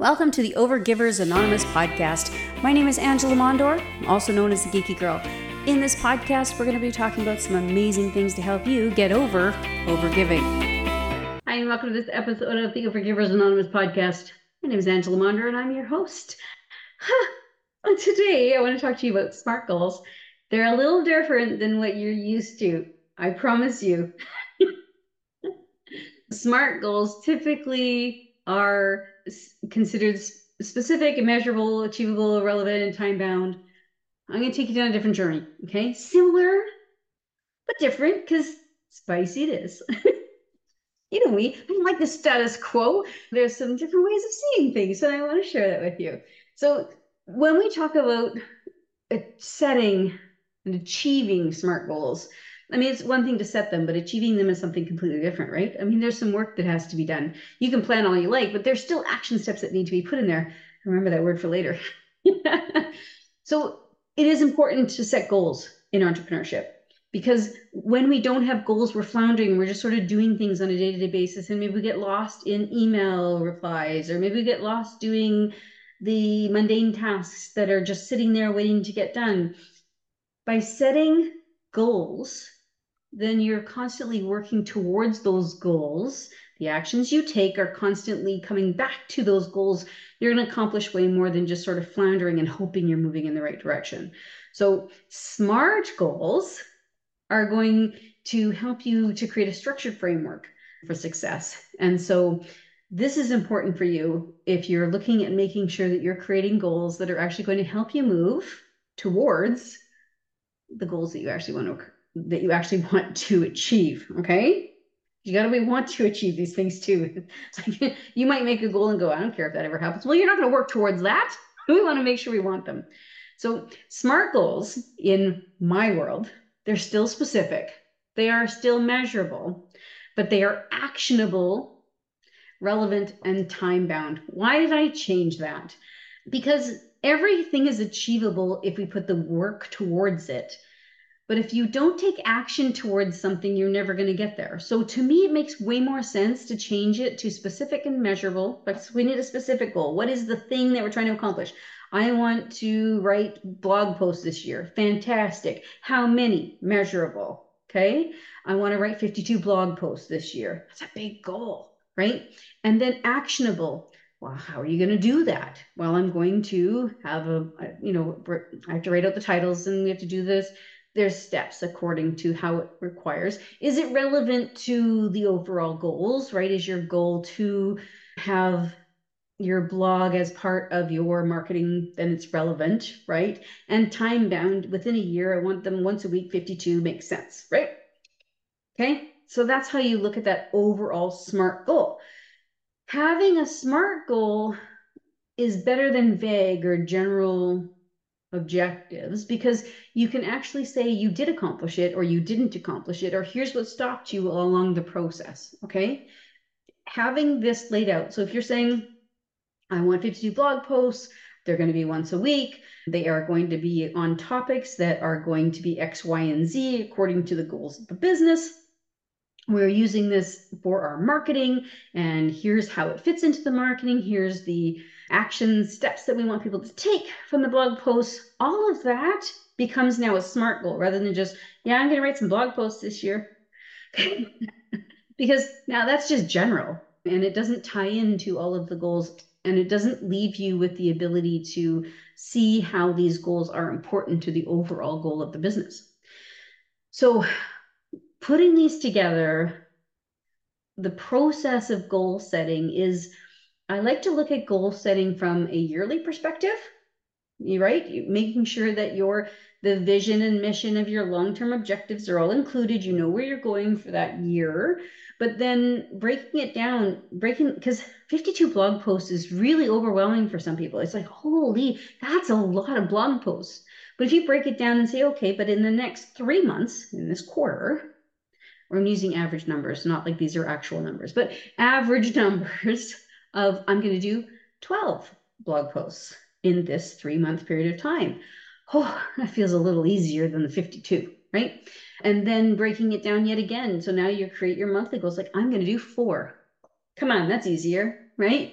Welcome to the Overgivers Anonymous podcast. My name is Angela Mondor, also known as the Geeky Girl. In this podcast, we're going to be talking about some amazing things to help you get over overgiving. Hi, and welcome to this episode of the Overgivers Anonymous podcast. My name is Angela Mondor, and I'm your host. Today, I want to talk to you about SMART goals. They're a little different than what you're used to. I promise you. SMART goals typically are considered specific, measurable, achievable, relevant, and time bound. I'm going to take you down a different journey. Okay. Similar, but different because spicy it is. you know me, I don't like the status quo. There's some different ways of seeing things, and I want to share that with you. So, when we talk about setting and achieving SMART goals, I mean, it's one thing to set them, but achieving them is something completely different, right? I mean, there's some work that has to be done. You can plan all you like, but there's still action steps that need to be put in there. Remember that word for later. so it is important to set goals in entrepreneurship because when we don't have goals, we're floundering. We're just sort of doing things on a day to day basis. And maybe we get lost in email replies, or maybe we get lost doing the mundane tasks that are just sitting there waiting to get done. By setting goals, then you're constantly working towards those goals. The actions you take are constantly coming back to those goals. You're going to accomplish way more than just sort of floundering and hoping you're moving in the right direction. So, SMART goals are going to help you to create a structured framework for success. And so, this is important for you if you're looking at making sure that you're creating goals that are actually going to help you move towards the goals that you actually want to that you actually want to achieve. Okay. You got to be want to achieve these things too. Like you might make a goal and go, I don't care if that ever happens. Well, you're not going to work towards that. We want to make sure we want them. So, SMART goals in my world, they're still specific, they are still measurable, but they are actionable, relevant, and time bound. Why did I change that? Because everything is achievable if we put the work towards it. But if you don't take action towards something, you're never going to get there. So to me, it makes way more sense to change it to specific and measurable. But we need a specific goal. What is the thing that we're trying to accomplish? I want to write blog posts this year. Fantastic. How many? Measurable. Okay. I want to write 52 blog posts this year. That's a big goal, right? And then actionable. Well, how are you going to do that? Well, I'm going to have a, you know, I have to write out the titles and we have to do this there's steps according to how it requires. Is it relevant to the overall goals, right? Is your goal to have your blog as part of your marketing, then it's relevant, right? And time bound within a year, I want them once a week, 52 makes sense, right? Okay, so that's how you look at that overall SMART goal. Having a SMART goal is better than vague or general objectives because you can actually say you did accomplish it or you didn't accomplish it or here's what stopped you along the process okay? Having this laid out so if you're saying i want 52 blog posts they're going to be once a week they are going to be on topics that are going to be x y and z according to the goals of the business we're using this for our marketing and here's how it fits into the marketing here's the action steps that we want people to take from the blog posts, all of that becomes now a SMART goal rather than just, yeah, I'm going to write some blog posts this year. because now that's just general and it doesn't tie into all of the goals and it doesn't leave you with the ability to see how these goals are important to the overall goal of the business. So, putting these together, the process of goal setting is I like to look at goal setting from a yearly perspective. Right, making sure that your the vision and mission of your long-term objectives are all included. You know where you're going for that year, but then breaking it down, breaking because 52 blog posts is really overwhelming for some people. It's like, holy, that's a lot of blog posts. But if you break it down and say, okay, but in the next three months, in this quarter, I'm using average numbers, not like these are actual numbers, but average numbers of I'm going to do 12 blog posts in this three month period of time. Oh, that feels a little easier than the 52, right? And then breaking it down yet again. So now you create your monthly goals like, I'm going to do four. Come on, that's easier, right?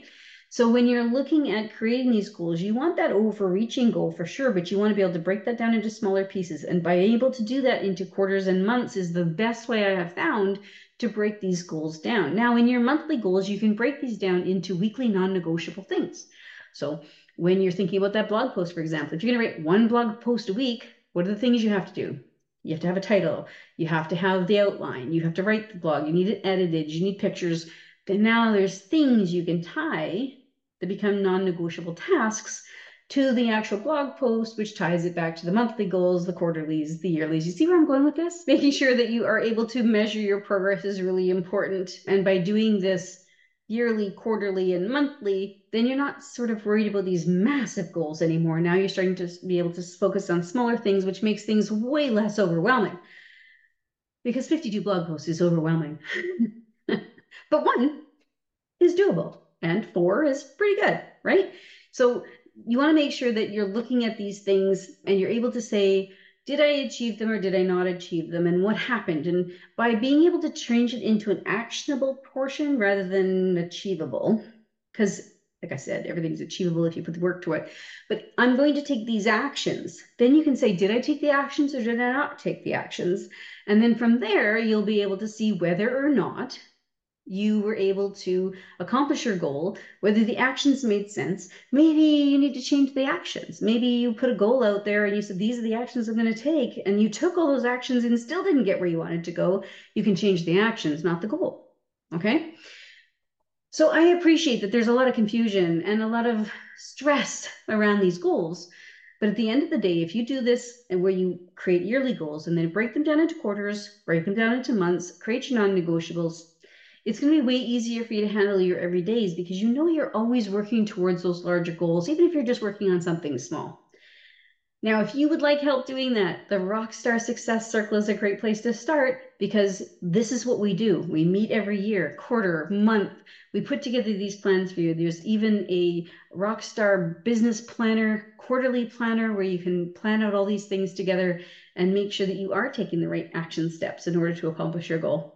So when you're looking at creating these goals, you want that overreaching goal for sure, but you want to be able to break that down into smaller pieces. And by able to do that into quarters and months is the best way I have found to break these goals down. Now, in your monthly goals, you can break these down into weekly non-negotiable things. So when you're thinking about that blog post, for example, if you're going to write one blog post a week, what are the things you have to do? You have to have a title. You have to have the outline. You have to write the blog. You need it edited. You need pictures. And now there's things you can tie that become non-negotiable tasks to the actual blog post, which ties it back to the monthly goals, the quarterlies, the yearlies. You see where I'm going with this? Making sure that you are able to measure your progress is really important. And by doing this yearly, quarterly, and monthly, then you're not sort of worried about these massive goals anymore. Now you're starting to be able to focus on smaller things, which makes things way less overwhelming. Because 52 blog posts is overwhelming. but one is doable, and four is pretty good, right? So you want to make sure that you're looking at these things and you're able to say, did I achieve them or did I not achieve them? And what happened? And by being able to change it into an actionable portion rather than achievable, because like I said, everything's achievable if you put the work to it. But I'm going to take these actions. Then you can say, did I take the actions or did I not take the actions? And then from there, you'll be able to see whether or not you were able to accomplish your goal, whether the actions made sense. Maybe you need to change the actions. Maybe you put a goal out there and you said, These are the actions I'm going to take, and you took all those actions and still didn't get where you wanted to go. You can change the actions, not the goal. Okay. So I appreciate that there's a lot of confusion and a lot of stress around these goals. But at the end of the day, if you do this and where you create yearly goals and then break them down into quarters, break them down into months, create your non negotiables, it's going to be way easier for you to handle your everydays because you know you're always working towards those larger goals, even if you're just working on something small. Now, if you would like help doing that, the Rockstar Success Circle is a great place to start because this is what we do. We meet every year, quarter, month. We put together these plans for you. There's even a Rockstar Business Planner, quarterly planner where you can plan out all these things together and make sure that you are taking the right action steps in order to accomplish your goal.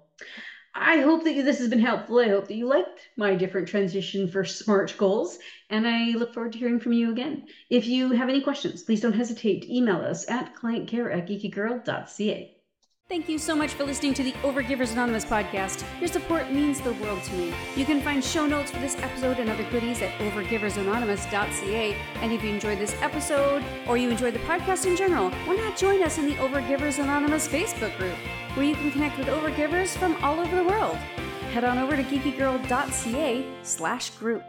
I hope that this has been helpful. I hope that you liked my different transition for SMART goals, and I look forward to hearing from you again. If you have any questions, please don't hesitate to email us at clientcare at geekygirl.ca. Thank you so much for listening to the Overgivers Anonymous podcast. Your support means the world to me. You can find show notes for this episode and other goodies at overgiversanonymous.ca. And if you enjoyed this episode or you enjoyed the podcast in general, why not join us in the Overgivers Anonymous Facebook group, where you can connect with overgivers from all over the world. Head on over to geekygirl.ca slash group.